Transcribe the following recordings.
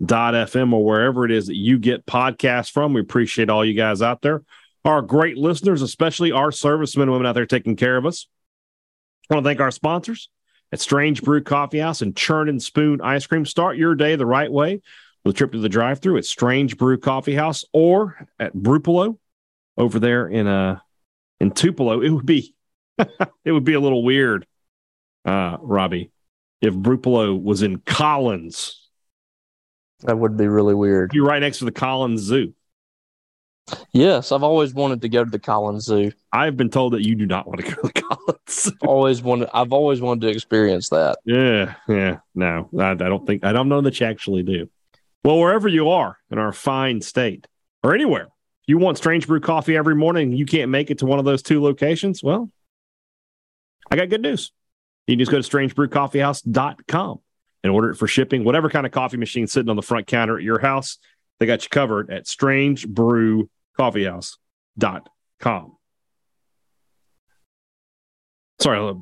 supertalk.fm or wherever it is that you get podcasts from. We appreciate all you guys out there. Our great listeners, especially our servicemen and women out there taking care of us. I want to thank our sponsors at Strange Brew Coffee House and Churn and Spoon Ice Cream. Start your day the right way with a trip to the drive through at Strange Brew Coffee House or at Brewpelo over there in uh in Tupelo, it would be it would be a little weird, uh, Robbie, if Brewpelo was in Collins. That would be really weird. You're right next to the Collins Zoo. Yes, I've always wanted to go to the Collins Zoo. I've been told that you do not want to go to the Collins. always wanted. I've always wanted to experience that. Yeah, yeah. No, I, I don't think. I don't know that you actually do. Well, wherever you are in our fine state, or anywhere you want Strange Brew coffee every morning you can't make it to one of those two locations, well, I got good news. You can just go to strangebrewcoffeehouse.com and order it for shipping. Whatever kind of coffee machine sitting on the front counter at your house, they got you covered at strangebrewcoffeehouse.com. Sorry, I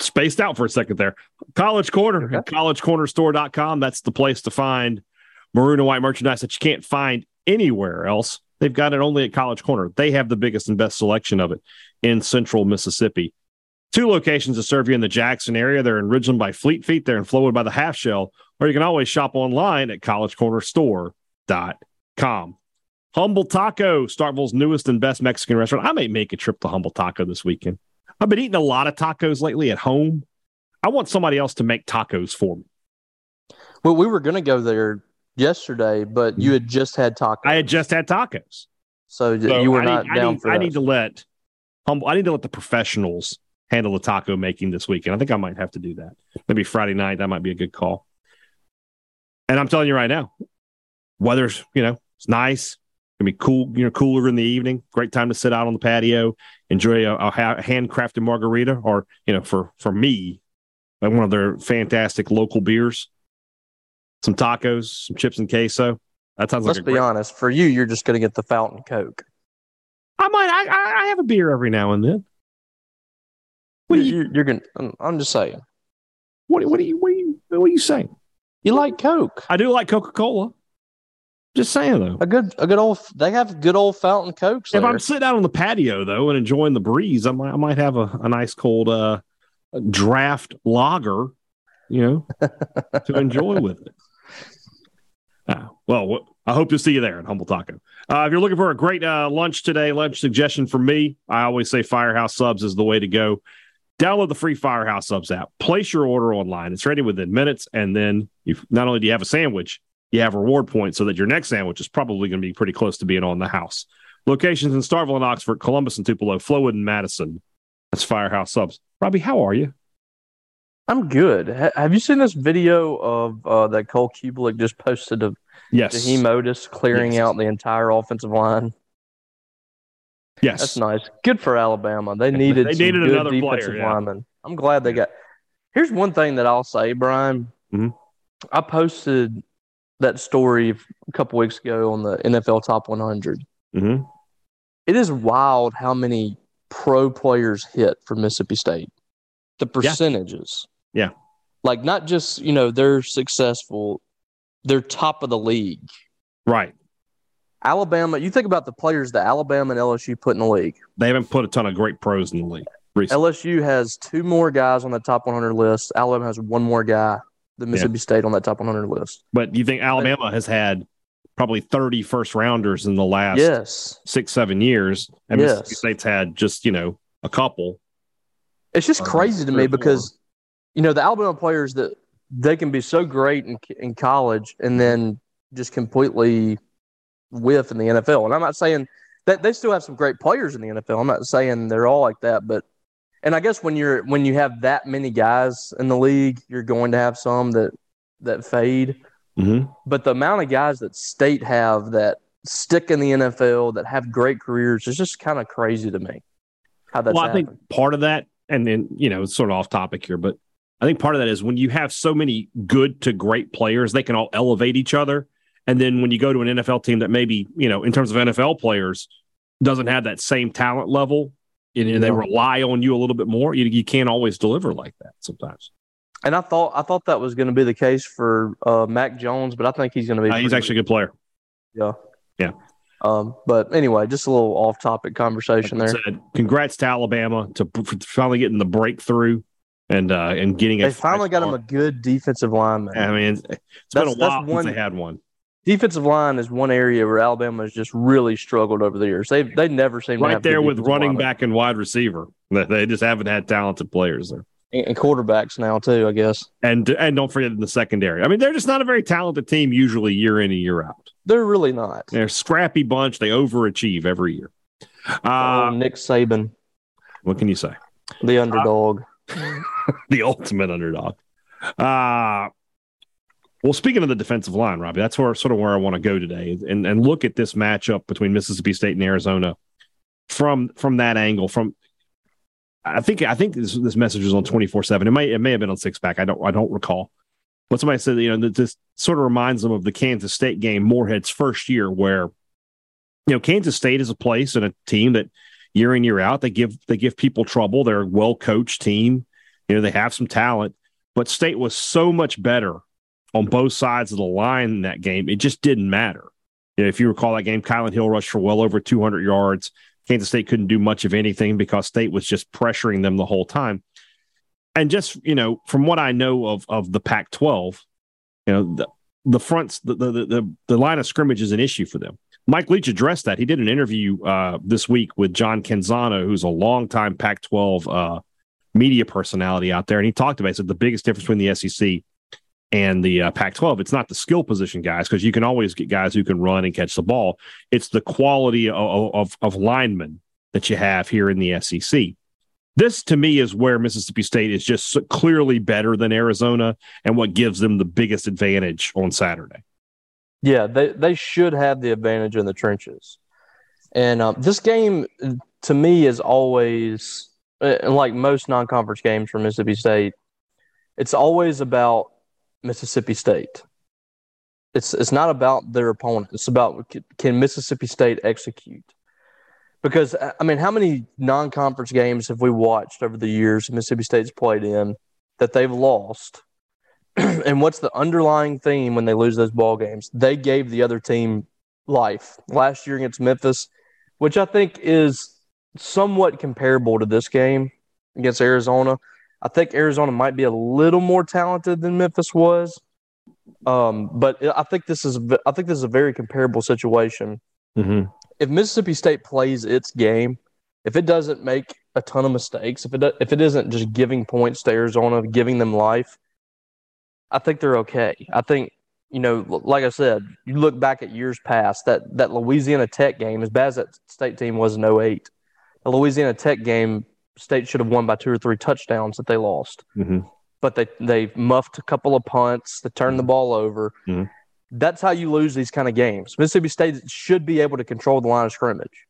spaced out for a second there. College Corner okay. collegecornerstore.com. That's the place to find maroon and white merchandise that you can't find anywhere else. They've got it only at College Corner. They have the biggest and best selection of it in central Mississippi. Two locations to serve you in the Jackson area. They're in Ridgeland by Fleet Feet. They're in Flowood by the Half Shell. Or you can always shop online at collegecornerstore.com. Humble Taco, Starkville's newest and best Mexican restaurant. I may make a trip to Humble Taco this weekend. I've been eating a lot of tacos lately at home. I want somebody else to make tacos for me. Well, we were going to go there yesterday, but you had just had tacos. I had just had tacos. So, so you were I not need, down I need, for I need to let humble I need to let the professionals handle the taco making this weekend. I think I might have to do that. Maybe Friday night, that might be a good call. And I'm telling you right now, weather's, you know, it's nice. Gonna be cool, you know, cooler in the evening. Great time to sit out on the patio, enjoy a, a handcrafted margarita, or you know, for for me, one of their fantastic local beers some tacos, some chips and queso. That sounds Let's like. Let's be great... honest. For you, you're just going to get the fountain Coke. I might. I, I have a beer every now and then. What you, you, you're gonna? I'm just saying. What, what are you? What are you? What are you saying? You like Coke? I do like Coca Cola. Just saying though. A good, a good old. They have good old fountain cokes. If there. I'm sitting out on the patio though and enjoying the breeze, I might, I might have a, a nice cold uh, draft lager, you know, to enjoy with it. Uh, well, I hope to see you there at Humble Taco. Uh, if you're looking for a great uh, lunch today, lunch suggestion for me, I always say Firehouse Subs is the way to go. Download the free Firehouse Subs app. Place your order online. It's ready within minutes, and then you not only do you have a sandwich, you have reward points so that your next sandwich is probably going to be pretty close to being on the house. Locations in Starkville and Oxford, Columbus and Tupelo, Flowood and Madison. That's Firehouse Subs. Robbie, how are you? I'm good. H- have you seen this video of uh, that Cole Cubelic just posted of yes. Jaheim Oatis clearing yes. out the entire offensive line? Yes, that's nice. Good for Alabama. They needed they needed another defensive player, yeah. lineman. I'm glad they got. Here's one thing that I'll say, Brian. Mm-hmm. I posted that story a couple weeks ago on the NFL Top 100. Mm-hmm. It is wild how many pro players hit for Mississippi State. The percentages. Yeah. Like not just, you know, they're successful, they're top of the league. Right. Alabama, you think about the players that Alabama and LSU put in the league. They haven't put a ton of great pros in the league. Recently. LSU has two more guys on the top 100 list. Alabama has one more guy, the Mississippi yeah. State, on that top 100 list. But you think Alabama has had probably 30 first rounders in the last yes. six, seven years, and yes. Mississippi State's had just, you know, a couple. It's just uh, crazy to me because you know, the Alabama players that they can be so great in in college and then just completely whiff in the NFL. And I'm not saying that they still have some great players in the NFL. I'm not saying they're all like that, but and I guess when you're when you have that many guys in the league, you're going to have some that that fade. Mm-hmm. But the amount of guys that state have that stick in the NFL that have great careers is just kind of crazy to me. How that's well, I happened. think part of that, and then you know, it's sort of off topic here, but I think part of that is when you have so many good to great players, they can all elevate each other. And then when you go to an NFL team that maybe, you know, in terms of NFL players, doesn't have that same talent level, and they rely on you a little bit more, you, you can't always deliver like that sometimes. And I thought I thought that was going to be the case for uh, Mac Jones, but I think he's going to be. Uh, he's actually a good player. Yeah. Yeah. Um, but anyway, just a little off topic conversation Like there. said, congrats to Alabama to finally getting the breakthrough and uh and getting a They finally got him a good defensive lineman. I mean, it's been a while one- since they had one. Defensive line is one area where Alabama has just really struggled over the years. They they never seem Right there with running linemen. back and wide receiver. They- just haven't had talented players there. and, quarterbacks now too. I guess And and don't forget in the secondary. I mean, they're just not a very talented team usually year in and year out. they're really not. They're a scrappy bunch. They overachieve every year. Uh, Nick Saban, what can you say? the underdog. the ultimate underdog. Uh well, speaking of the defensive line, Robbie, that's where sort of where I want to go today, and and look at this matchup between Mississippi State and Arizona from from that angle. From I think I think this this message was on twenty four seven. It may it may have been on six pack. I don't I don't recall. But somebody said you know that this sort of reminds them of the Kansas State game, Moorhead's first year, where you know Kansas State is a place and a team that year in year out they give they give people trouble. They're a well coached team. You know they have some talent, but State was so much better on both sides of the line in that game. It just didn't matter. You know, if you recall that game, Kylan Hill rushed for well over 200 yards. Kansas State couldn't do much of anything because State was just pressuring them the whole time. And just you know, from what I know of of the Pac-12, you know the the fronts the the the, the line of scrimmage is an issue for them. Mike Leach addressed that. He did an interview uh, this week with John Canzano, who's a longtime Pac-12 uh, media personality out there, and he talked about. It, he said the biggest difference between the SEC and the uh, Pac-12, it's not the skill position guys because you can always get guys who can run and catch the ball. It's the quality of, of of linemen that you have here in the SEC. This to me is where Mississippi State is just clearly better than Arizona, and what gives them the biggest advantage on Saturday. Yeah, they they should have the advantage in the trenches. And um, this game, to me, is always like most non-conference games for Mississippi State. It's always about Mississippi State. It's it's not about their opponent. It's about can Mississippi State execute? Because I mean, how many non-conference games have we watched over the years Mississippi State's played in that they've lost? and what's the underlying theme when they lose those ball games? They gave the other team life last year against Memphis, which I think is somewhat comparable to this game against Arizona. I think Arizona might be a little more talented than Memphis was, um, but I think this is I think this is a very comparable situation. Mm-hmm. If Mississippi State plays its game, if it doesn't make a ton of mistakes, if it if it isn't just giving points to Arizona, giving them life, I think they're okay. I think you know, like I said, you look back at years past that that Louisiana Tech game, as bad as that state team was in 08, the Louisiana Tech game, State should have won by two or three touchdowns that they lost Mm-hmm. but they they muffed a couple of punts, they turned the ball over. Mhm. That's how you lose these kind of games. Mississippi State should be able to control the line of scrimmage.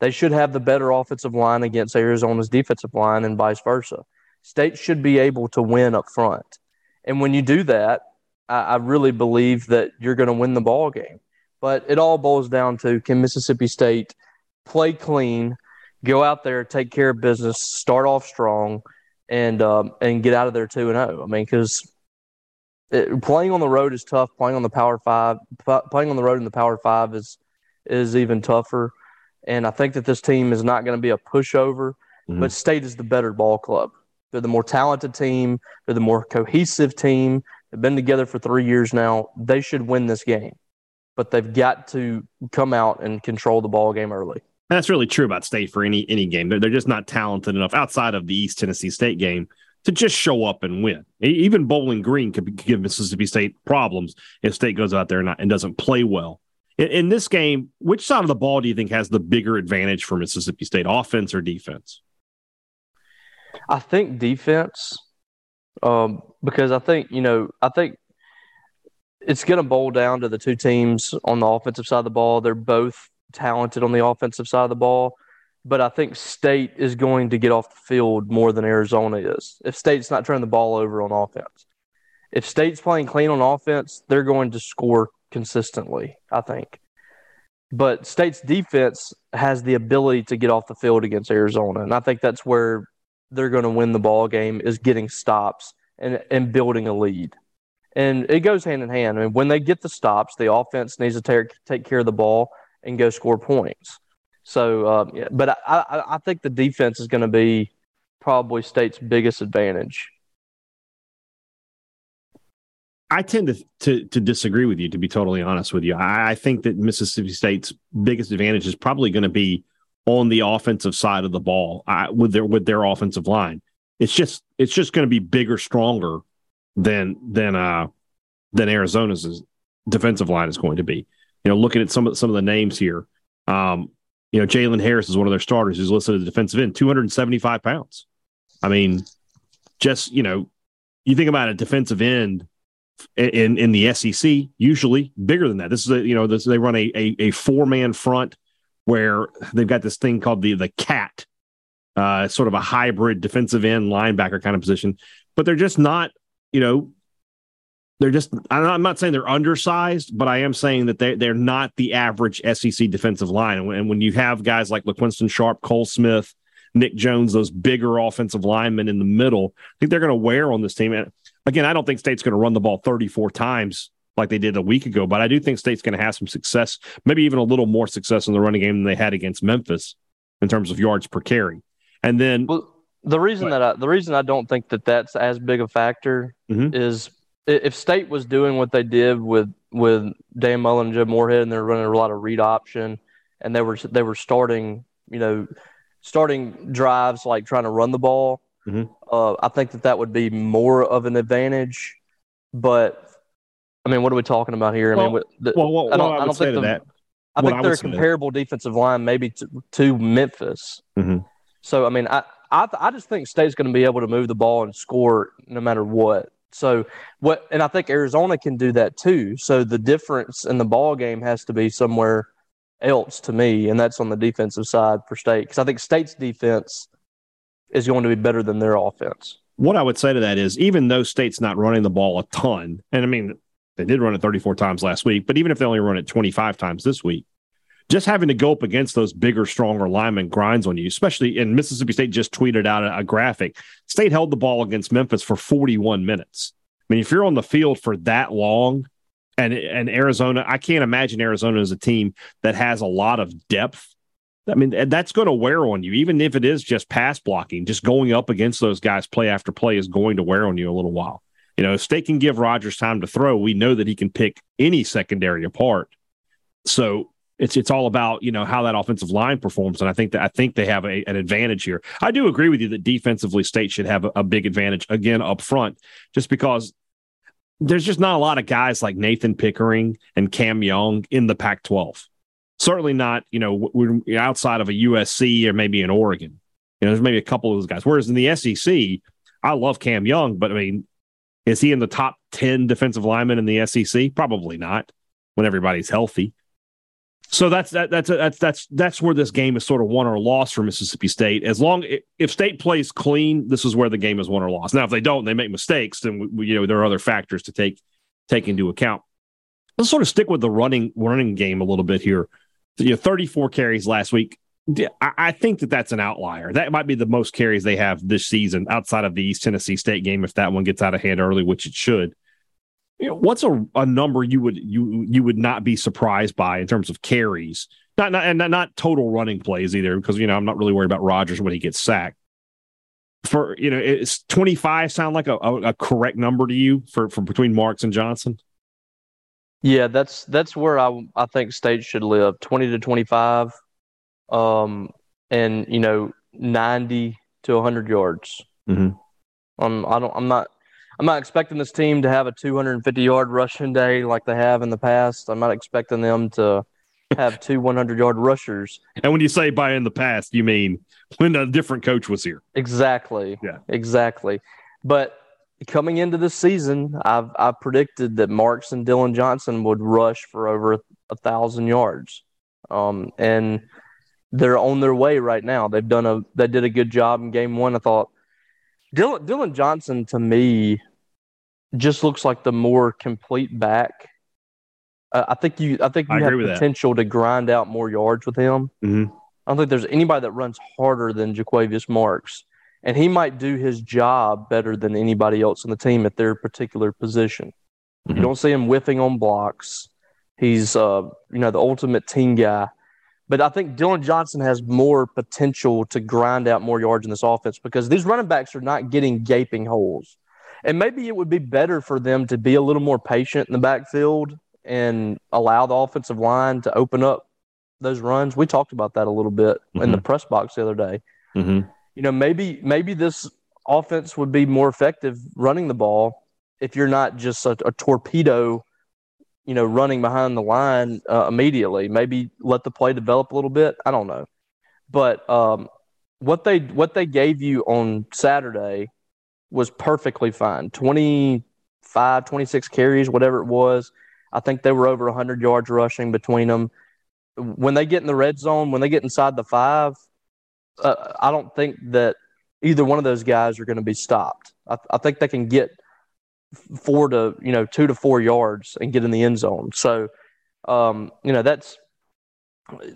They should have the better offensive line against Arizona's defensive line and vice versa. State should be able to win up front. And when you do that, I, I really believe that you're going to win the ball game. But it all boils down to can Mississippi State play clean, go out there, take care of business, start off strong, and um, and get out of there two and zero. I mean, because playing on the road is tough. Playing on the Power Five, p- playing on the road in the Power Five is is even tougher. And I think that this team is not going to be a pushover. Mhm. But State is the better ball club. They're the more talented team. They're the more cohesive team. They've been together for three years now. They should win this game, but they've got to come out and control the ball game early. And that's really true about State for any any game. They're, they're just not talented enough outside of the East Tennessee State game to just show up and win. Even Bowling Green could give Mississippi State problems if State goes out there and, and doesn't play well. In, in, this game, which side of the ball do you think has the bigger advantage for Mississippi State, offense or defense? I think defense, um, because I think you know, I think it's going to boil down to the two teams on the offensive side of the ball. They're both talented on the offensive side of the ball but I think State is going to get off the field more than Arizona is. If State's not turning the ball over on offense, if State's playing clean on offense, they're going to score consistently, I think. But State's defense has the ability to get off the field against Arizona, and I think that's where they're going to win the ball game is getting stops and and building a lead. And it goes hand in hand. I mean, when they get the stops, the offense needs to take take care of the ball and go score points. So, uh, yeah, but I, I, I think the defense is going to be probably State's biggest advantage. I tend to, to, to disagree with you. To be totally honest with you, I, I think that Mississippi State's biggest advantage is probably going to be on the offensive side of the ball uh, with their with their offensive line. It's just it's just going to be bigger, stronger than than uh than Arizona's defensive line is going to be. You know, looking at some of some of the names here, um, you know, Jalen Harris is one of their starters who's listed as a defensive end, 275 pounds. I mean, just, you know, you think about a defensive end in in the SEC, usually bigger than that. This is a, you know, this, they run a, a, a four man front where they've got this thing called the the cat, uh, sort of a hybrid defensive end linebacker kind of position, but they're just not, you know, they're just I'm not saying they're undersized, but I am saying that they they're not the average SEC defensive line. And when, you have guys like LaQuinston Sharp, Cole Smith, Nick Jones, those bigger offensive linemen in the middle, I think they're going to wear on this team. And again, I don't think State's going to run the ball 34 times like they did a week ago, but I do think State's going to have some success, maybe even a little more success in the running game than they had against Memphis in terms of yards per carry. And then well, the reason that I, the reason I don't think that that's as big a factor mm-hmm. is if State was doing what they did with with Dan Mullen and Joe Moorhead, and they're running a lot of read option, and they were they were starting, you know, starting drives like trying to run the ball. Mm-hmm. Uh, I think that that would be more of an advantage. But I mean, what are we talking about here? Well, I mean, the, well, well, I don't, I, I don't think the, that. I think they're a comparable defensive line, maybe to, to Memphis. Mm-hmm. So, I mean, I, I, I just think State's going to be able to move the ball and score no matter what. So what, and I think Arizona can do that too. So the difference in the ball game has to be somewhere else to me, and that's on the defensive side for State because I think State's defense is going to be better than their offense. What I would say to that is, even though State's not running the ball a ton, and I mean they did run it 34 times last week, but even if they only run it 25 times this week, just having to go up against those bigger, stronger linemen grinds on you, especially in Mississippi State just tweeted out a, graphic. State held the ball against Memphis for 41 minutes. I mean, if you're on the field for that long, and and Arizona, I can't imagine Arizona as a team that has a lot of depth. I mean, that's going to wear on you, even if it is just pass blocking. Just going up against those guys play after play is going to wear on you a little while. You know, if State can give Rogers time to throw, we know that he can pick any secondary apart. So it's it's all about you know how that offensive line performs, and I think that I think they have a, an advantage here. I do agree with you that defensively, State should have a, a big advantage again up front, just because there's just not a lot of guys like Nathan Pickering and Cam Young in the Pac-12. Certainly not, you know, outside of a USC or maybe an Oregon. You know, there's maybe a couple of those guys. Whereas in the SEC, I love Cam Young, but I mean, is he in the top 10 defensive linemen in the SEC? Probably not when everybody's healthy. So that's that, that's that's that's that's where this game is sort of won or lost for Mississippi State. As long if State plays clean, this is where the game is won or lost. Now, if they don't, they make mistakes, then we, you know there are other factors to take take into account. Let's sort of stick with the running running game a little bit here. You know, 34 carries last week. I, I think that that's an outlier. That might be the most carries they have this season outside of the East Tennessee State game if that one gets out of hand early, which it should you know, what's a, a number you would you you would not be surprised by in terms of carries? Not not and not, not total running plays either, because you know I'm not really worried about Rogers when he gets sacked. For you know, it's 25 sound like a, a, a correct number to you for for between Marks and Johnson? Yeah, that's that's where I I think State should live 20 to 25, um, and you know 90 to 100 yards. Mm-hmm. Um, I don't. I'm not. I'm not expecting this team to have a 250 yard rushing day like they have in the past. I'm not expecting them to have two 100 yard rushers. And when you say by in the past, you mean when a different coach was here. Exactly. Yeah. Exactly. But coming into this season, I've I predicted that Marks and Dillon Johnson would rush for over a, thousand yards, um, and they're on their way right now. They've done a they did a good job in game one. I thought Dylan Dillon Johnson to me just looks like the more complete back. Uh, I think you I think you I have with that. potential to grind out more yards with him. Mhm. I don't think there's anybody that runs harder than Jo'quavious Marks, and he might do his job better than anybody else on the team at their particular position. Mhm. You don't see him whiffing on blocks. He's uh, you know the ultimate team guy. But I think Dillon Johnson has more potential to grind out more yards in this offense because these running backs are not getting gaping holes. And maybe it would be better for them to be a little more patient in the backfield and allow the offensive line to open up those runs. We talked about that a little bit in the press box the other day. Mhm. You know, maybe maybe this offense would be more effective running the ball if you're not just a, a torpedo, you know, running behind the line uh, immediately. Maybe let the play develop a little bit. I don't know, but um, what they what they gave you on Saturday was perfectly fine. 25, 26 carries, whatever it was. I think they were over 100 yards rushing between them. When they get in the red zone, when they get inside the five, uh, I don't think that either one of those guys are going to be stopped. I, I think they can get four to you know two to four yards and get in the end zone. So, um, you know that's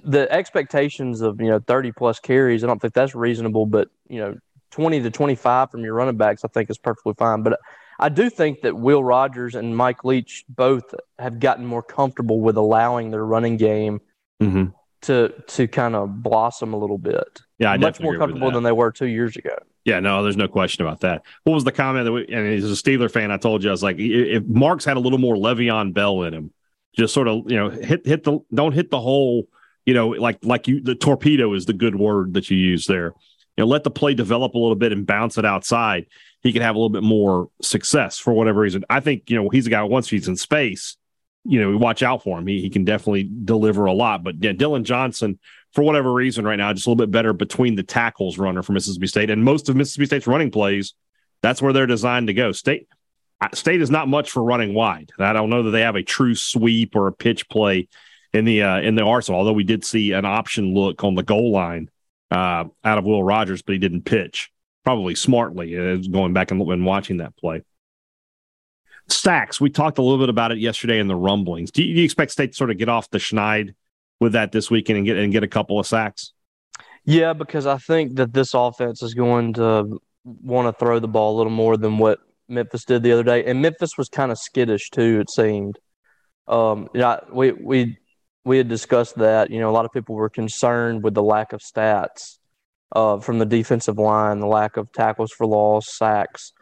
the expectations of you know 30 plus carries. I don't think that's reasonable, but you know 20 to 25 from your running backs, I think is perfectly fine. But I do think that Will Rogers and Mike Leach both have gotten more comfortable with allowing their running game Mhm. to to kind of blossom a little bit. Yeah, I Much more comfortable than they were two years ago. Yeah, no, there's no question about that. What was the comment that we, and as a Steeler fan, I told you, I was like, if Marks had a little more Le'Veon Bell in him, just sort of, you know, hit, hit the, don't hit the hole, you know, like, like you, the torpedo is the good word that you use there. You know, let the play develop a little bit and bounce it outside. He could have a little bit more success for whatever reason. I think, you know, he's a guy, once he's in space, you know, we watch out for him. He, he can definitely deliver a lot. But yeah, Dillon Johnson, for whatever reason right now, just a little bit better between the tackles runner for Mississippi State. And most of Mississippi State's running plays, that's where they're designed to go. State State is not much for running wide. I don't know that they have a true sweep or a pitch play in the uh, in the arsenal. Although we did see an option look on the goal line uh, out of Will Rogers, but he didn't pitch probably smartly. Uh, going back and, and watching that play. Stacks, we talked a little bit about it yesterday in the rumblings. Do you, do you expect State to sort of get off the schneid with that this weekend and get and get a couple of sacks? Yeah, because I think that this offense is going to want to throw the ball a little more than what Memphis did the other day, and Memphis was kind of skittish too. It seemed. Um, yeah, we we we had discussed that. You know, a lot of people were concerned with the lack of stats uh, from the defensive line, the lack of tackles for loss, sacks.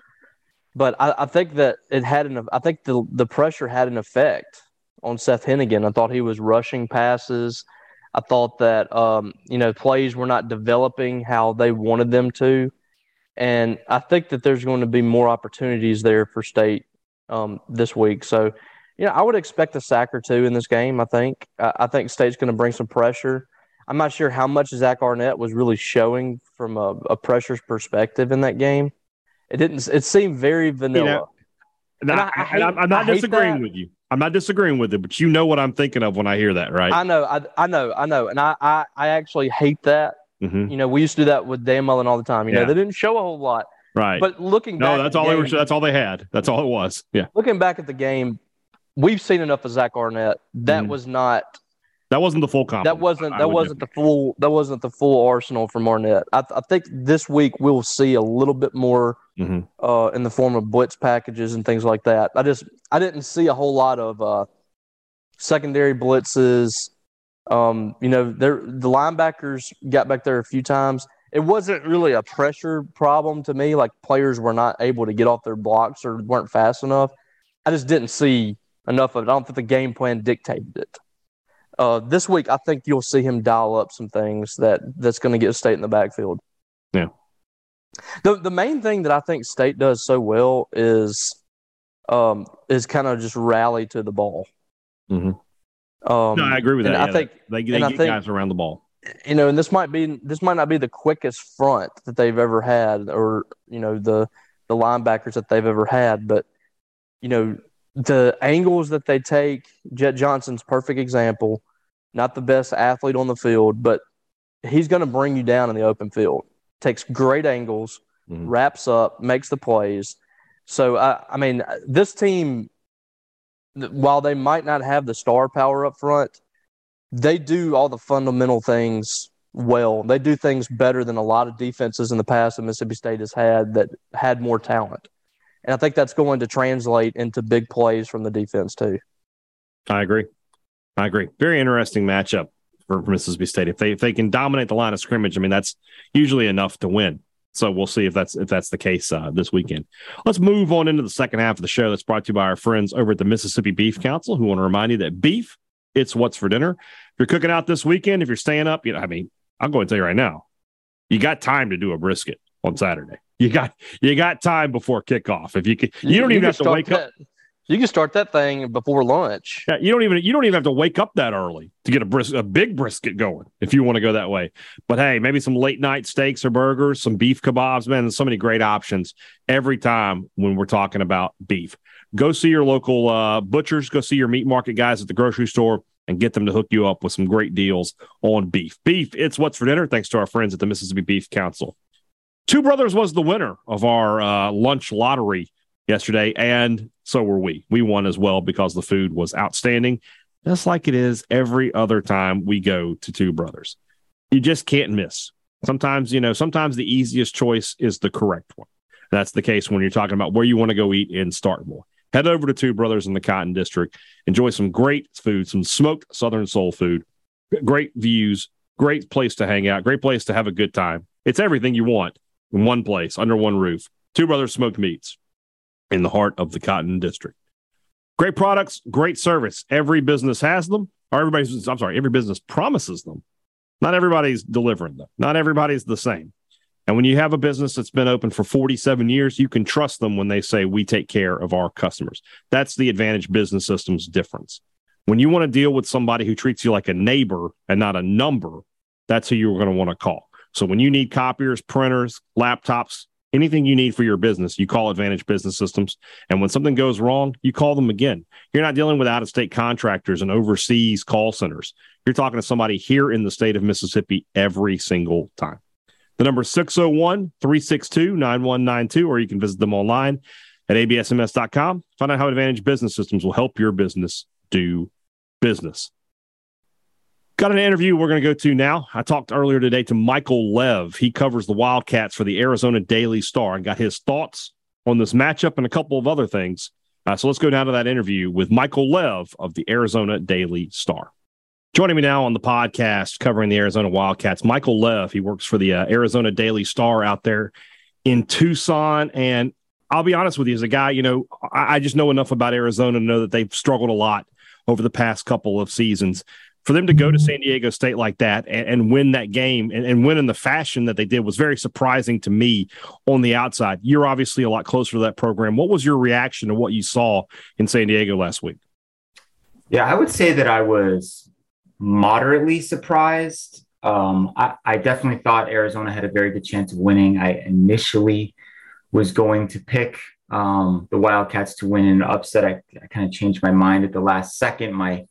But I, I think that it had an. I think the the pressure had an effect on Seth Henigan. I thought he was rushing passes. I thought that um, you know plays were not developing how they wanted them to, and I think that there's going to be more opportunities there for State um, this week. So, you know, I would expect a sack or two in this game. I think I, I think State's going to bring some pressure. I'm not sure how much Zach Arnett was really showing from a, a pressure's perspective in that game. It didn't. It seemed very vanilla. And And I, I- hate- I'm, not I disagreeing with you. I'm not disagreeing with it, but you know what I'm thinking of when I hear that, right? I know. I, I know. I know. And I, I, I actually hate that. Mhm. You know, we used to do that with Dan Mullen all the time. You know, they didn't show a whole lot. Right. But looking no, back, that's at the all they were. That's all they had. That's all it was. Yeah. Looking back at the game, we've seen enough of Zach Arnett. That Mhm. was not. That wasn't the full. That wasn't. That wasn't the full. That wasn't the full arsenal from Arnett. I, I think this week we'll see a little bit more Mhm. uh, in the form of blitz packages and things like that. I just I didn't see a whole lot of uh, secondary blitzes. Um, you know, there the linebackers got back there a few times. It wasn't really a pressure problem to me. Like players were not able to get off their blocks or weren't fast enough. I just didn't see enough of it. I don't think the game plan dictated it. Uh, this week, I think you'll see him dial up some things that that's going to get state in the backfield. Yeah. The the main thing that I think State does so well is um is kind of just rally to the ball. Mm-hmm. Um, no, I agree with that. I think they, they get think, guys around the ball. You know, and this might be this might not be the quickest front that they've ever had, or you know the the linebackers that they've ever had, but you know the angles that they take. Jet Johnson's perfect example. Not the best athlete on the field, but he's going to bring you down in the open field. Takes great angles, mm-hmm. wraps up, makes the plays. So I, I mean, this team while they might not have the star power up front, they do all the fundamental things well. They do things better than a lot of defenses in the past that Mississippi State has had that had more talent. And I think that's going to translate into big plays from the defense too. I agree. I agree. Very interesting matchup for Mississippi State. If they if they can dominate the line of scrimmage, I mean that's usually enough to win. So we'll see if that's if that's the case uh, this weekend. Let's move on into the second half of the show. That's brought to you by our friends over at the Mississippi Beef Council, who want to remind you that beef it's what's for dinner. If you're cooking out this weekend, if you're staying up, you know, I mean, I'm going to tell you right now, you got time to do a brisket on Saturday. You got you got time before kickoff. If you can, you don't you even have to wake that. up. You can start that thing before lunch. Yeah, you don't even you don't even have to wake up that early to get a bris- a big brisket going if you want to go that way. But hey, maybe some late night steaks or burgers, some beef kebabs, man. There's so many great options every time when we're talking about beef. Go see your local uh, butchers. Go see your meat market guys at the grocery store and get them to hook you up with some great deals on beef. Beef, it's what's for dinner. Thanks to our friends at the Mississippi Beef Council. Two Brothers was the winner of our uh, lunch lottery yesterday, and so were we. We won as well because the food was outstanding, just like it is every other time we go to Two Brothers. You just can't miss. Sometimes, you know, sometimes the easiest choice is the correct one. That's the case when you're talking about where you want to go eat in Starkville. Head over to Two Brothers in the Cotton District. Enjoy some great food, some smoked Southern soul food, great views, great place to hang out, great place to have a good time. It's everything you want in one place, under one roof. Two Brothers Smoked Meats in the heart of the Cotton District. Great products, great service. Every business has them, or everybody's, I'm sorry, every business promises them. Not everybody's delivering them. Not everybody's the same. And when you have a business that's been open for 47 years, you can trust them when they say, We take care of our customers. That's the Advantage Business Systems difference. When you want to deal with somebody who treats you like a neighbor and not a number, that's who you're going to want to call. So when you need copiers, printers, laptops, anything you need for your business, you call Advantage Business Systems. And when something goes wrong, you call them again. You're not dealing with out of state contractors and overseas call centers. You're talking to somebody here in the state of Mississippi every single time. The number is 601 362 9192, or you can visit them online at absms.com. Find out how Advantage Business Systems will help your business do business. Got an interview we're going to go to now. I talked earlier today to Michael Lev. He covers the Wildcats for the Arizona Daily Star and got his thoughts on this matchup and a couple of other things. Uh, so let's go down to that interview with Michael Lev of the Arizona Daily Star. Joining me now on the podcast covering the Arizona Wildcats, Michael Lev. He works for the uh, Arizona Daily Star out there in Tucson. And I'll be honest with you, as a guy, you know, I, I just know enough about Arizona to know that they've struggled a lot over the past couple of seasons for them to go to San Diego State like that and, and win that game and, and, win in the fashion that they did was very surprising to me on the outside. You're obviously a lot closer to that program. What was your reaction to what you saw in San Diego last week? Yeah, I would say that I was moderately surprised. Um, I, I definitely thought Arizona had a very good chance of winning. I initially was going to pick um, the Wildcats to win an upset. I, I kind of changed my mind at the last second. My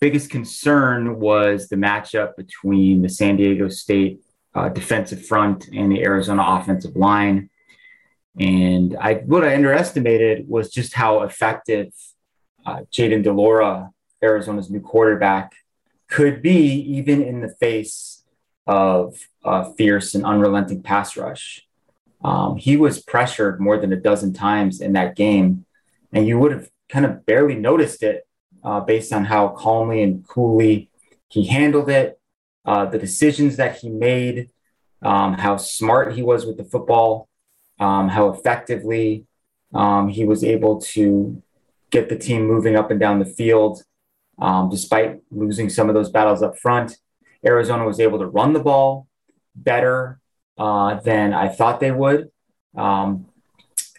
biggest concern was the matchup between the San Diego State uh, defensive front and the Arizona offensive line. And I, what I underestimated was just how effective uh, Jayden de Laura, Arizona's new quarterback, could be, even in the face of a fierce and unrelenting pass rush. Um, he was pressured more than a dozen times in that game, and you would have kind of barely noticed it uh, based on how calmly and coolly he handled it, uh, the decisions that he made, um, how smart he was with the football, um, how effectively um, he was able to get the team moving up and down the field, um, despite losing some of those battles up front. Arizona was able to run the ball better uh, than I thought they would. Um,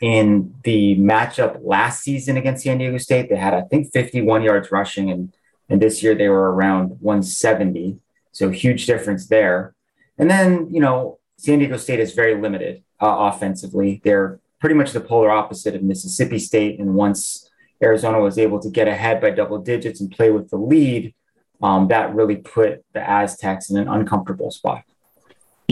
in the matchup last season against San Diego State, they had, I think, 51 yards rushing, and, and this year they were around 170. So huge difference there. And then, you know, San Diego State is very limited uh, offensively. They're pretty much the polar opposite of Mississippi State. And once Arizona was able to get ahead by double digits and play with the lead, um, that really put the Aztecs in an uncomfortable spot.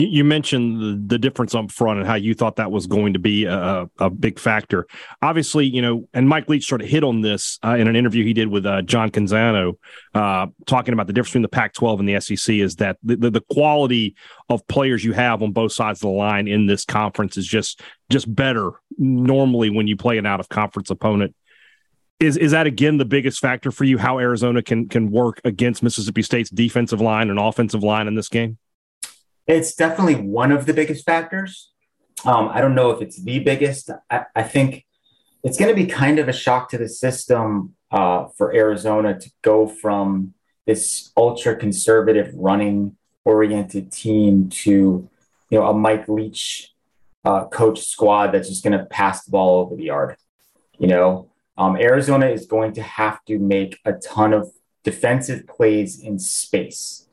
You mentioned the, difference up front and how you thought that was going to be a, a, big factor. Obviously, you know, and Mike Leach sort of hit on this uh, in an interview he did with uh, John Canzano, uh, talking about the difference between the Pac-12 and the SEC is that the, the, the, quality of players you have on both sides of the line in this conference is just just better normally when you play an out of conference opponent. Is is that again the biggest factor for you? How Arizona can can work against Mississippi State's defensive line and offensive line in this game? It's definitely one of the biggest factors. Um, I don't know if it's the biggest. I, I think it's going to be kind of a shock to the system uh, for Arizona to go from this ultra conservative running oriented team to you know a Mike Leach uh, coach squad that's just going to pass the ball over the yard. You know, um, Arizona is going to have to make a ton of defensive plays in space.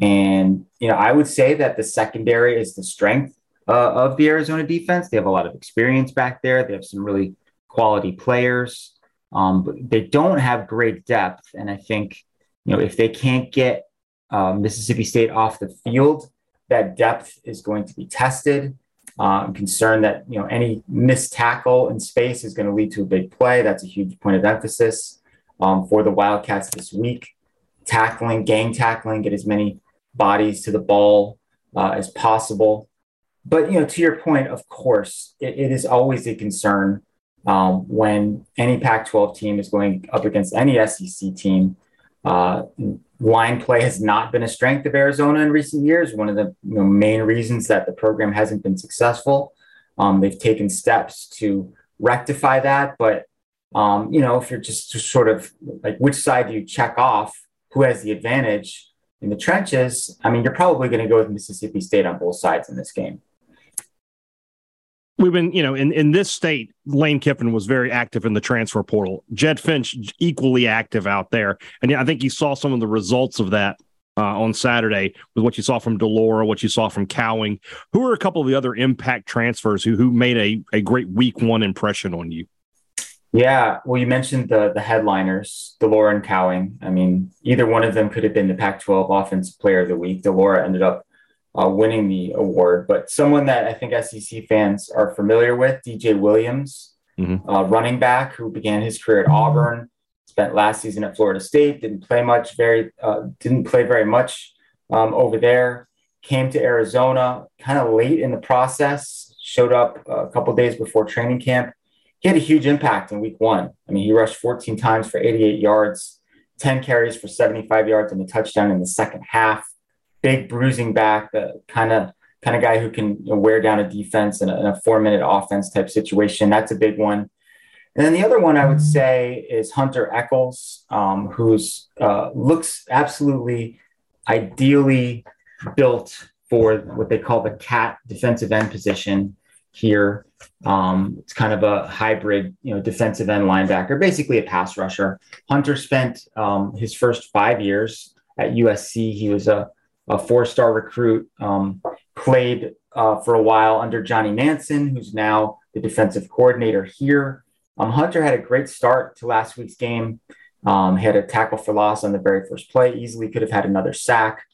And, you know, I would say that the secondary is the strength uh, of the Arizona defense. They have a lot of experience back there. They have some really quality players, um, but they don't have great depth. And I think, you know, if they can't get uh, Mississippi State off the field, that depth is going to be tested. Uh, I'm concerned that you know any missed tackle in space is going to lead to a big play. That's a huge point of emphasis um, for the Wildcats this week. Tackling, gang tackling, get as many bodies to the ball uh, as possible. But you know, to your point, of course, it, it is always a concern um, when any Pac-12 team is going up against any SEC team. Uh, line play has not been a strength of Arizona in recent years. One of the you know, main reasons that the program hasn't been successful. Um, they've taken steps to rectify that, but um, you know, if you're just, just sort of like which side do you check off? Who has the advantage? In the trenches, I mean, you're probably going to go with Mississippi State on both sides in this game. We've been, you know, in, in this state, Lane Kiffin was very active in the transfer portal. Jedd Fisch equally active out there, and I think you saw some of the results of that uh, on Saturday with what you saw from de Laura, what you saw from Cowing. Who are a couple of the other impact transfers who who made a, a great week one impression on you? Yeah, well, you mentioned the the headliners, de Laura and Cowing. I mean, either one of them could have been the Pac-12 Offensive Player of the Week. de Laura ended up uh, winning the award, but someone that I think SEC fans are familiar with, DJ Williams, mm-hmm. uh, running back who began his career at Auburn, spent last season at Florida State, didn't play much, very uh, didn't play very much um, over there. Came to Arizona kind of late in the process, showed up a couple days before training camp he had a huge impact in week one. I mean, he rushed 14 times for 88 yards, 10 carries for 75 yards, and a touchdown in the second half. Big bruising back, the kind of kind of guy who can you know, wear down a defense in a, in a four minute offense type situation. That's a big one. And then the other one I would say is Hunter Echols, um, who's uh, looks absolutely ideally built for what they call the cat defensive end position here. Um, it's kind of a hybrid, you know, defensive end linebacker, basically a pass rusher. Hunter spent um, his first five years at USC. He was a, a four star recruit, um, played uh, for a while under Johnny Nansen, who's now the defensive coordinator here. Um, Hunter had a great start to last week's game. Um, he had a tackle for loss on the very first play, easily could have had another sack.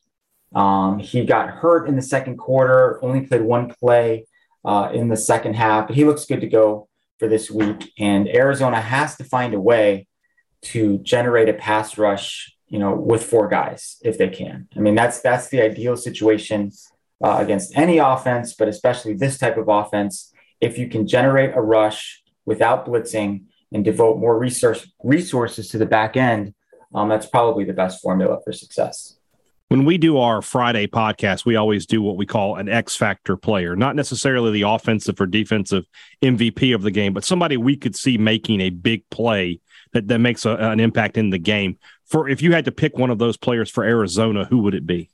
Um, he got hurt in the second quarter, only played one play uh, in the second half, but he looks good to go for this week. And Arizona has to find a way to generate a pass rush, you know, with four guys if they can. I mean, that's that's the ideal situation uh, against any offense, but especially this type of offense. If you can generate a rush without blitzing and devote more resource resources to the back end, um, that's probably the best formula for success when we do our Friday podcast, we always do what we call an X factor player, not necessarily the offensive or defensive MVP of the game, but somebody we could see making a big play that, that makes a, an impact in the game. For if you had to pick one of those players for Arizona, who would it be?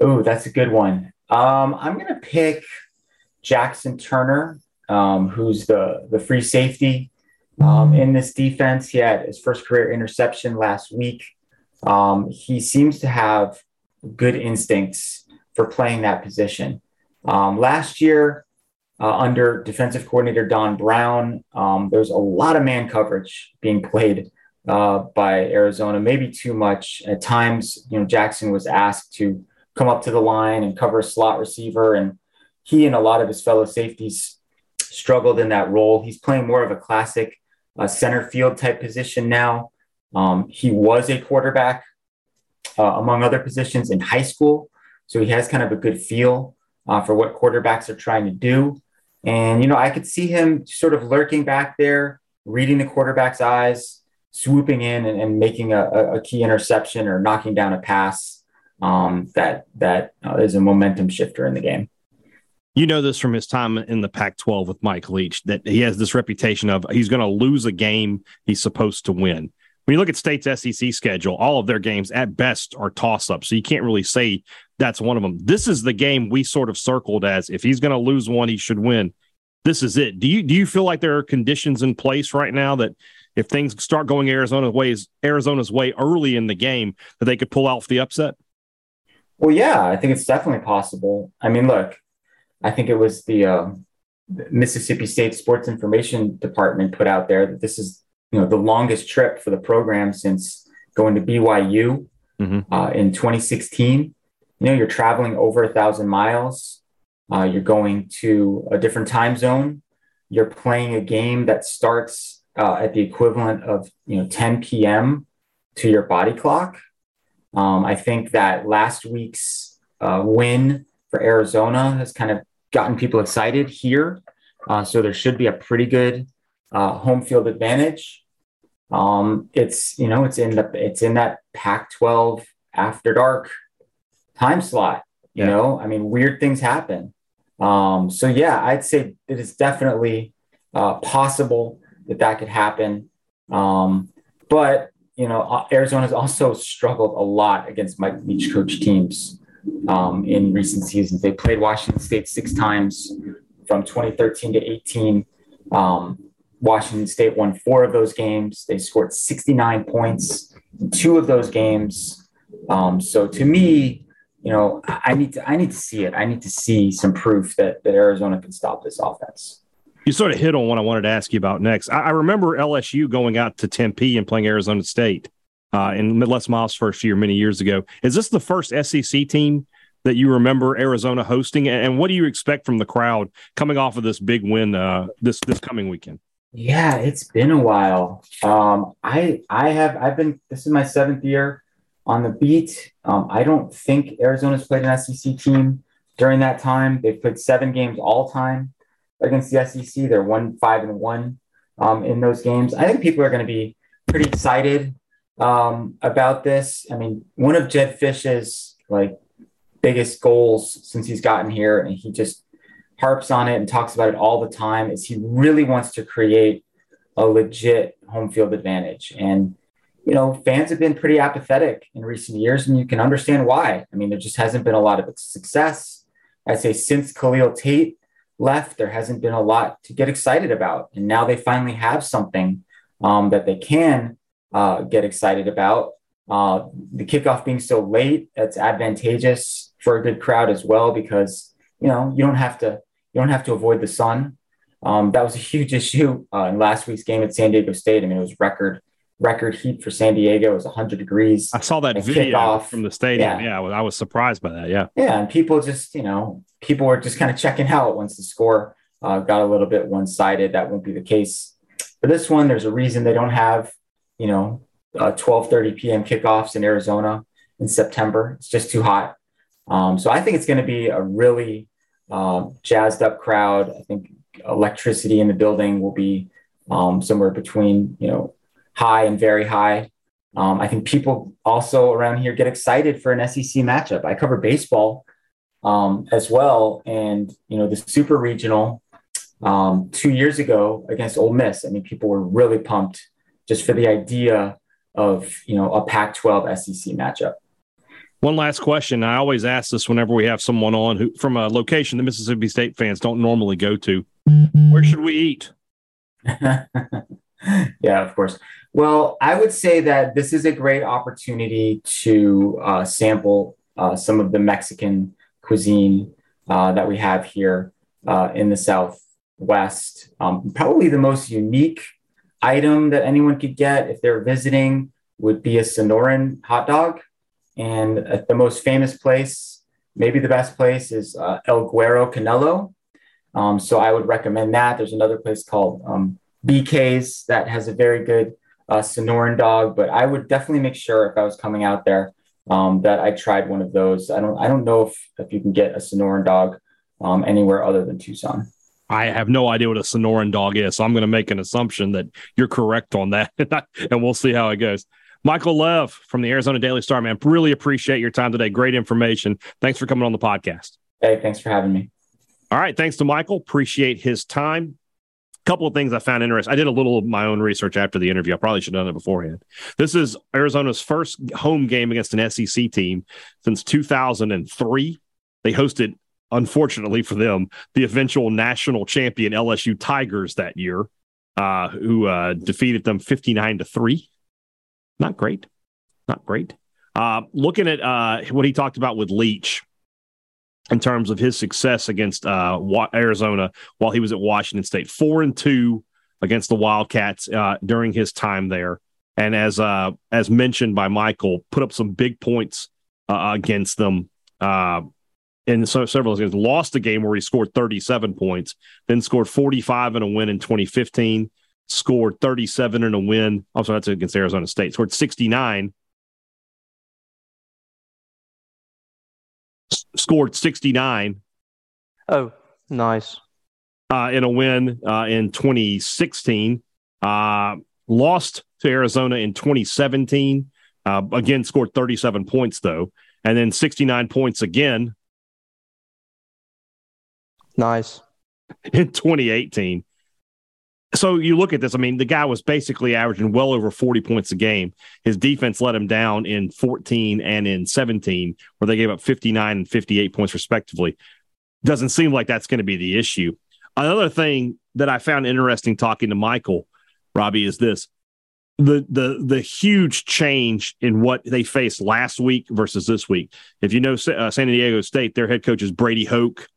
Oh, that's a good one. Um, I'm going to pick Jaxen Turner, um, who's the, the free safety um, in this defense. He had his first career interception last week. Um, he seems to have good instincts for playing that position. Um, last year, uh, under defensive coordinator Don Brown, um, there's a lot of man coverage being played uh, by Arizona, maybe too much. At times, you know, Jackson was asked to come up to the line and cover a slot receiver, and he and a lot of his fellow safeties struggled in that role. He's playing more of a classic uh, center field type position now. Um, he was a quarterback, uh, among other positions, in high school, so he has kind of a good feel uh, for what quarterbacks are trying to do. And you know, I could see him sort of lurking back there, reading the quarterback's eyes, swooping in and, and making a, a, key interception or knocking down a pass um, that that uh, is a momentum shifter in the game. You know this from his time in the Pac 12 with Mike Leach that he has this reputation of he's going to lose a game he's supposed to win. When you look at State's SEC schedule, all of their games at best are toss ups. So you can't really say that's one of them. This is the game we sort of circled as if he's going to lose one, he should win. This is it. Do you do you feel like there are conditions in place right now that if things start going Arizona's ways, Arizona's way early in the game, that they could pull off the upset? Well, yeah, I think it's definitely possible. I mean, look, I think it was the, uh, Mississippi State Sports Information Department put out there that this is, you know, the longest trip for the program since going to BYU mm-hmm. uh, in 2016. You know, you're traveling over a thousand miles. Uh, you're going to a different time zone. You're playing a game that starts uh, at the equivalent of you know 10 p.m. to your body clock. Um, I think that last week's uh, win for Arizona has kind of gotten people excited here. Uh, so there should be a pretty good uh, home field advantage. Um, it's you know it's in the it's in that Pac-12 after dark time slot. You yeah. know, I mean, weird things happen. Um, so yeah, I'd say it is definitely uh, possible that that could happen. Um, but you know, uh, Arizona has also struggled a lot against Mike Leach coach teams um, in recent seasons. They played Washington State six times from 2013 to 18. Um, Washington State won four of those games. They scored 69 points in two of those games. Um, so to me, you know, I need to I need to see it. I need to see some proof that that Arizona can stop this offense you sort of hit on what I wanted to ask you about next. I, I remember LSU going out to Tempe and playing Arizona State uh, in Les Miles' first year many years ago. Is this the first SEC team that you remember Arizona hosting? And what do you expect from the crowd coming off of this big win uh, this this coming weekend? Yeah, it's been a while. Um, I I have I've been this is my seventh year on the beat. Um, I don't think Arizona's played an SEC team during that time. They've played seven games all time against the SEC. They're one five and one um, in those games. I think people are going to be pretty excited um, about this. I mean, one of Jedd Fisch's like biggest goals since he's gotten here, and he just harps on it and talks about it all the time, is he really wants to create a legit home field advantage. And you know, fans have been pretty apathetic in recent years, and you can understand why. I mean, there just hasn't been a lot of success. I'd say since Khalil Tate left, there hasn't been a lot to get excited about. And now they finally have something um, that they can uh, get excited about. Uh, the kickoff being so late, that's advantageous for a good crowd as well because you know you don't have to you don't have to avoid the sun. Um, that was a huge issue uh, in last week's game at San Diego State. I mean, it was record record heat for San Diego. It was 100 degrees. I saw that video kickoff. from the stadium. Yeah. yeah, I was surprised by that. Yeah. Yeah. And people just, you know, people were just kind of checking out once the score uh, got a little bit one sided. That won't be the case for this one. There's a reason they don't have, you know, uh, 12:30 p.m. kickoffs in Arizona in September. It's just too hot. Um, so I think it's going to be a really uh, jazzed up crowd. I think electricity in the building will be um, somewhere between, you know, high and very high. Um, I think people also around here get excited for an SEC matchup. I cover baseball um, as well, and you know the Super Regional um, two years ago against Ole Miss. I mean, people were really pumped just for the idea of you know a Pac-12 SEC matchup. One last question. I always ask this whenever we have someone on who from a location that Mississippi State fans don't normally go to. Where should we eat? yeah, of course. Well, I would say that this is a great opportunity to uh, sample uh, some of the Mexican cuisine uh, that we have here uh, in the Southwest. Um, probably the most unique item that anyone could get if they're visiting would be a Sonoran hot dog. And the most famous place, maybe the best place, is uh, El Güero Canelo. Um, so I would recommend that. There's another place called um, BK's that has a very good uh, Sonoran dog, but I would definitely make sure if I was coming out there um, that I tried one of those. I don't I don't know if, if you can get a Sonoran dog um, anywhere other than Tucson. I have no idea what a Sonoran dog is, so I'm going to make an assumption that you're correct on that, and we'll see how it goes. Michael Lev from the Arizona Daily Star, man, really appreciate your time today. Great information. Thanks for coming on the podcast. Hey, thanks for having me. All right, thanks to Michael. Appreciate his time A couple of things I found interesting. I did a little of my own research after the interview. I probably should have done it beforehand. This is Arizona's first home game against an SEC team since 2003. They hosted, unfortunately for them, the eventual national champion LSU Tigers that year, uh, who uh, defeated them 59 to 3. Not great. Not great. Uh, looking at uh, what he talked about with Leach, in terms of his success against uh, Arizona while he was at Washington State. Four and two against the Wildcats uh, during his time there, and as uh, as mentioned by Michael, put up some big points uh, against them. In so, several games, lost a game where he scored 37 points, then scored 45 in a win in 2015, scored 37 in a win. Also, that's against Arizona State, scored 69 scored 69. Oh, nice. Uh, in a win uh, in 2016. Uh, lost to Arizona in 2017. Uh, again, scored 37 points, though. And then 69 points again. Nice. In 2018 so you look at this. I mean, the guy was basically averaging well over 40 points a game. His defense let him down in 14 and in 17, where they gave up 59 and 58 points, respectively. Doesn't seem like that's going to be the issue. Another thing that I found interesting talking to Michael, Robbie, is this the the the huge change in what they faced last week versus this week. If you know uh, San Diego State, their head coach is Brady Hoke,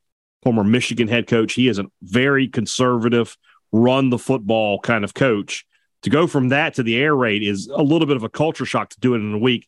former Michigan head coach. He is a very conservative run the football kind of coach. To go from that to the air raid is a little bit of a culture shock to do it in a week.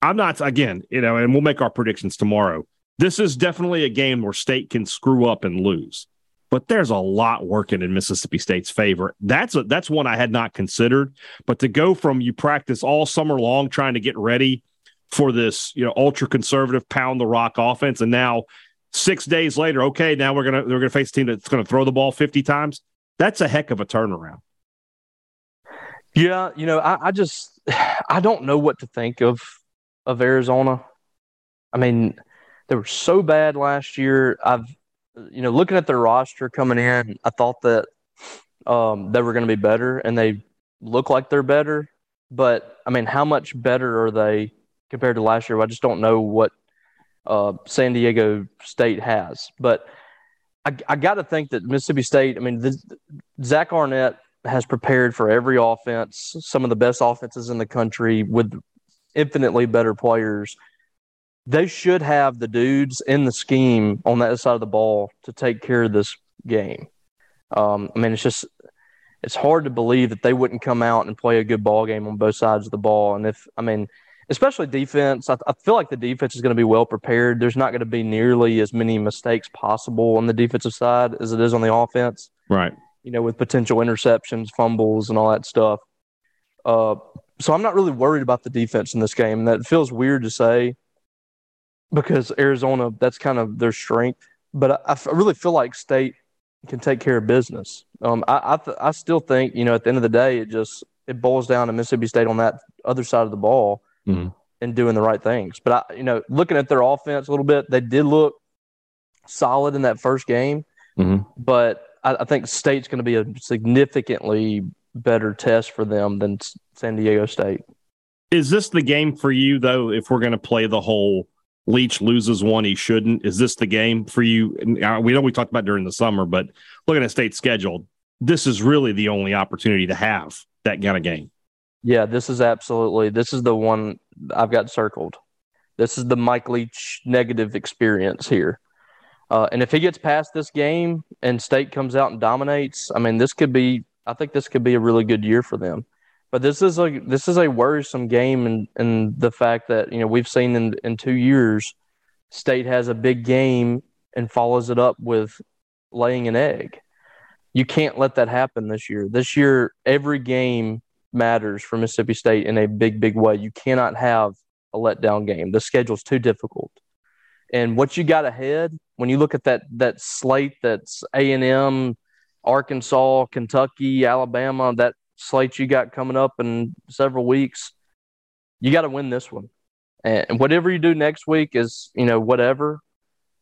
I'm not, again, you know, and we'll make our predictions tomorrow. This is definitely a game where state can screw up and lose, but there's a lot working in Mississippi State's favor. That's a, that's one I had not considered. But to go from you practice all summer long trying to get ready for this, you know, ultra conservative pound the rock offense, and now Six days later, okay, now we're gonna we're gonna face a team that's gonna throw the ball fifty times. That's a heck of a turnaround. Yeah, you know, I, I just I don't know what to think of of Arizona. I mean, they were so bad last year. I've you know, looking at their roster coming in, I thought that um, they were going to be better, and they look like they're better. But I mean, how much better are they compared to last year? I just don't know what uh, San Diego State has. But I, I got to think that Mississippi State, I mean, this, Zach Arnett has prepared for every offense, some of the best offenses in the country with infinitely better players. They should have the dudes in the scheme on that side of the ball to take care of this game. Um, I mean, it's just it's hard to believe that they wouldn't come out and play a good ball game on both sides of the ball. And if I mean, especially defense. I, I feel like the defense is going to be well prepared. There's not going to be nearly as many mistakes possible on the defensive side as it is on the offense. Right. You know, with potential interceptions, fumbles, and all that stuff. Uh, so I'm not really worried about the defense in this game. That feels weird to say because Arizona, that's kind of their strength. But I, I really feel like State can take care of business. Um, I I, th- I still think you know at the end of the day, it just it boils down to Mississippi State on that other side of the ball mm-hmm. and doing the right things. But I, you know, looking at their offense a little bit, they did look solid in that first game. Mm-hmm. But I, I think State's going to be a significantly better test for them than San Diego State. Is this the game for you though? If we're going to play the whole Leach loses one he shouldn't, is this the game for you? Uh, we know we talked about during the summer, but looking at state schedule, this is really the only opportunity to have that kind of game. Yeah, this is absolutely this is the one I've got circled. This is the Mike Leach negative experience here. Uh, and if he gets past this game and State comes out and dominates, I mean, this could be. I think this could be a really good year for them. But this is a this is a worrisome game, and in the fact that you know we've seen in in two years, State has a big game and follows it up with laying an egg. You can't let that happen this year. This year, every game matters for Mississippi State in a big, big way. You cannot have a letdown game. The schedule's too difficult. And what you got ahead, when you look at that that slate that's A and M, Arkansas, Kentucky, Alabama, that slate you got coming up in several weeks, you got to win this one. And whatever you do next week is, you know, whatever.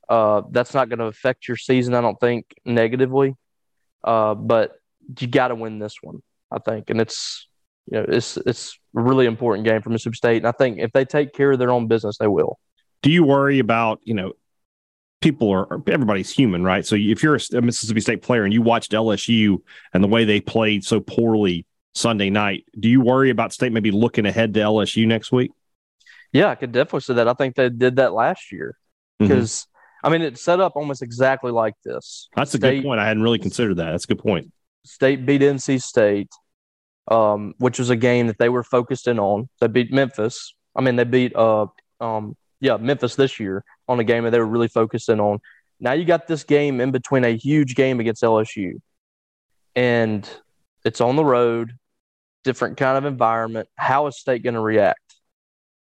Uh, that's not going to affect your season, I don't think, negatively. Uh, but you got to win this one, I think, and it's you know it's it's a really important game for Mississippi State, and I think if they take care of their own business, they will. Do you worry about you know people are everybody's human, right? So if you're a Mississippi State player and you watched LSU and the way they played so poorly Sunday night, do you worry about State maybe looking ahead to LSU next week? Yeah, I could definitely say that. I think they did that last year because. Mm-hmm. I mean, it's set up almost exactly like this. That's a good point. I hadn't really considered that. That's a good point. State beat NC State, um, which was a game that they were focused in on. They beat Memphis. I mean, they beat uh, um, yeah, Memphis this year on a game that they were really focused in on. Now you got this game in between a huge game against LSU, and it's on the road, different kind of environment. How is State going to react?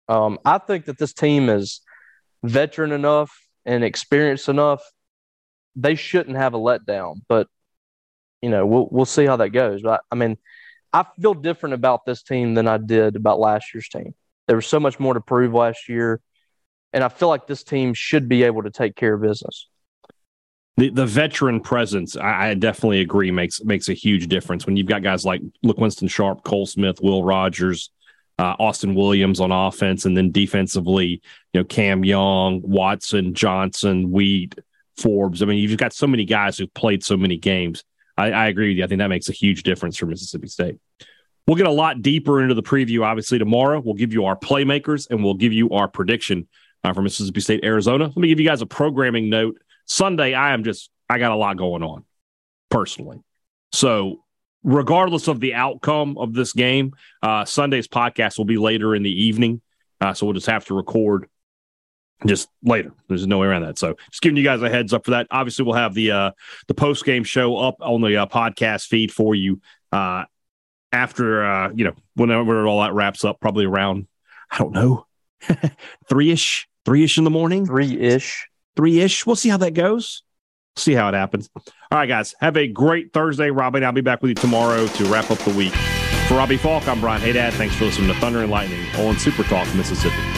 Um, I think that this team is veteran enough and experienced enough. They shouldn't have a letdown, but you know we'll we'll see how that goes. But I mean, I feel different about this team than I did about last year's team. There was so much more to prove last year, and I feel like this team should be able to take care of business. The, the veteran presence, I, I definitely agree, makes makes a huge difference when you've got guys like LaQuinston Sharp, Cole Smith, Will Rogers, uh, Austin Williams on offense, and then defensively, you know Cam Young, Watson, Johnson, Wheat, Forbes. I mean, you've got so many guys who've played so many games. I, I agree with you. I think that makes a huge difference for Mississippi State. We'll get a lot deeper into the preview, obviously, tomorrow. We'll give you our playmakers and we'll give you our prediction uh, for Mississippi State, Arizona. Let me give you guys a programming note. Sunday, I am just, I got a lot going on personally. So, regardless of the outcome of this game, uh, Sunday's podcast will be later in the evening. Uh, so, we'll just have to record just later. There's no way around that. So just giving you guys a heads up for that. Obviously, we'll have the uh, the post game show up on the uh, podcast feed for you uh, after uh, you know whenever all that wraps up. Probably around I don't know three ish, three ish in the morning, three ish, three ish. We'll see how that goes. See how it happens. All right, guys. Have a great Thursday, Robbie. I'll be back with you tomorrow to wrap up the week. For Robbie Faulk, I'm Brian Hadad. Thanks for listening to Thunder and Lightning on Super Talk Mississippi.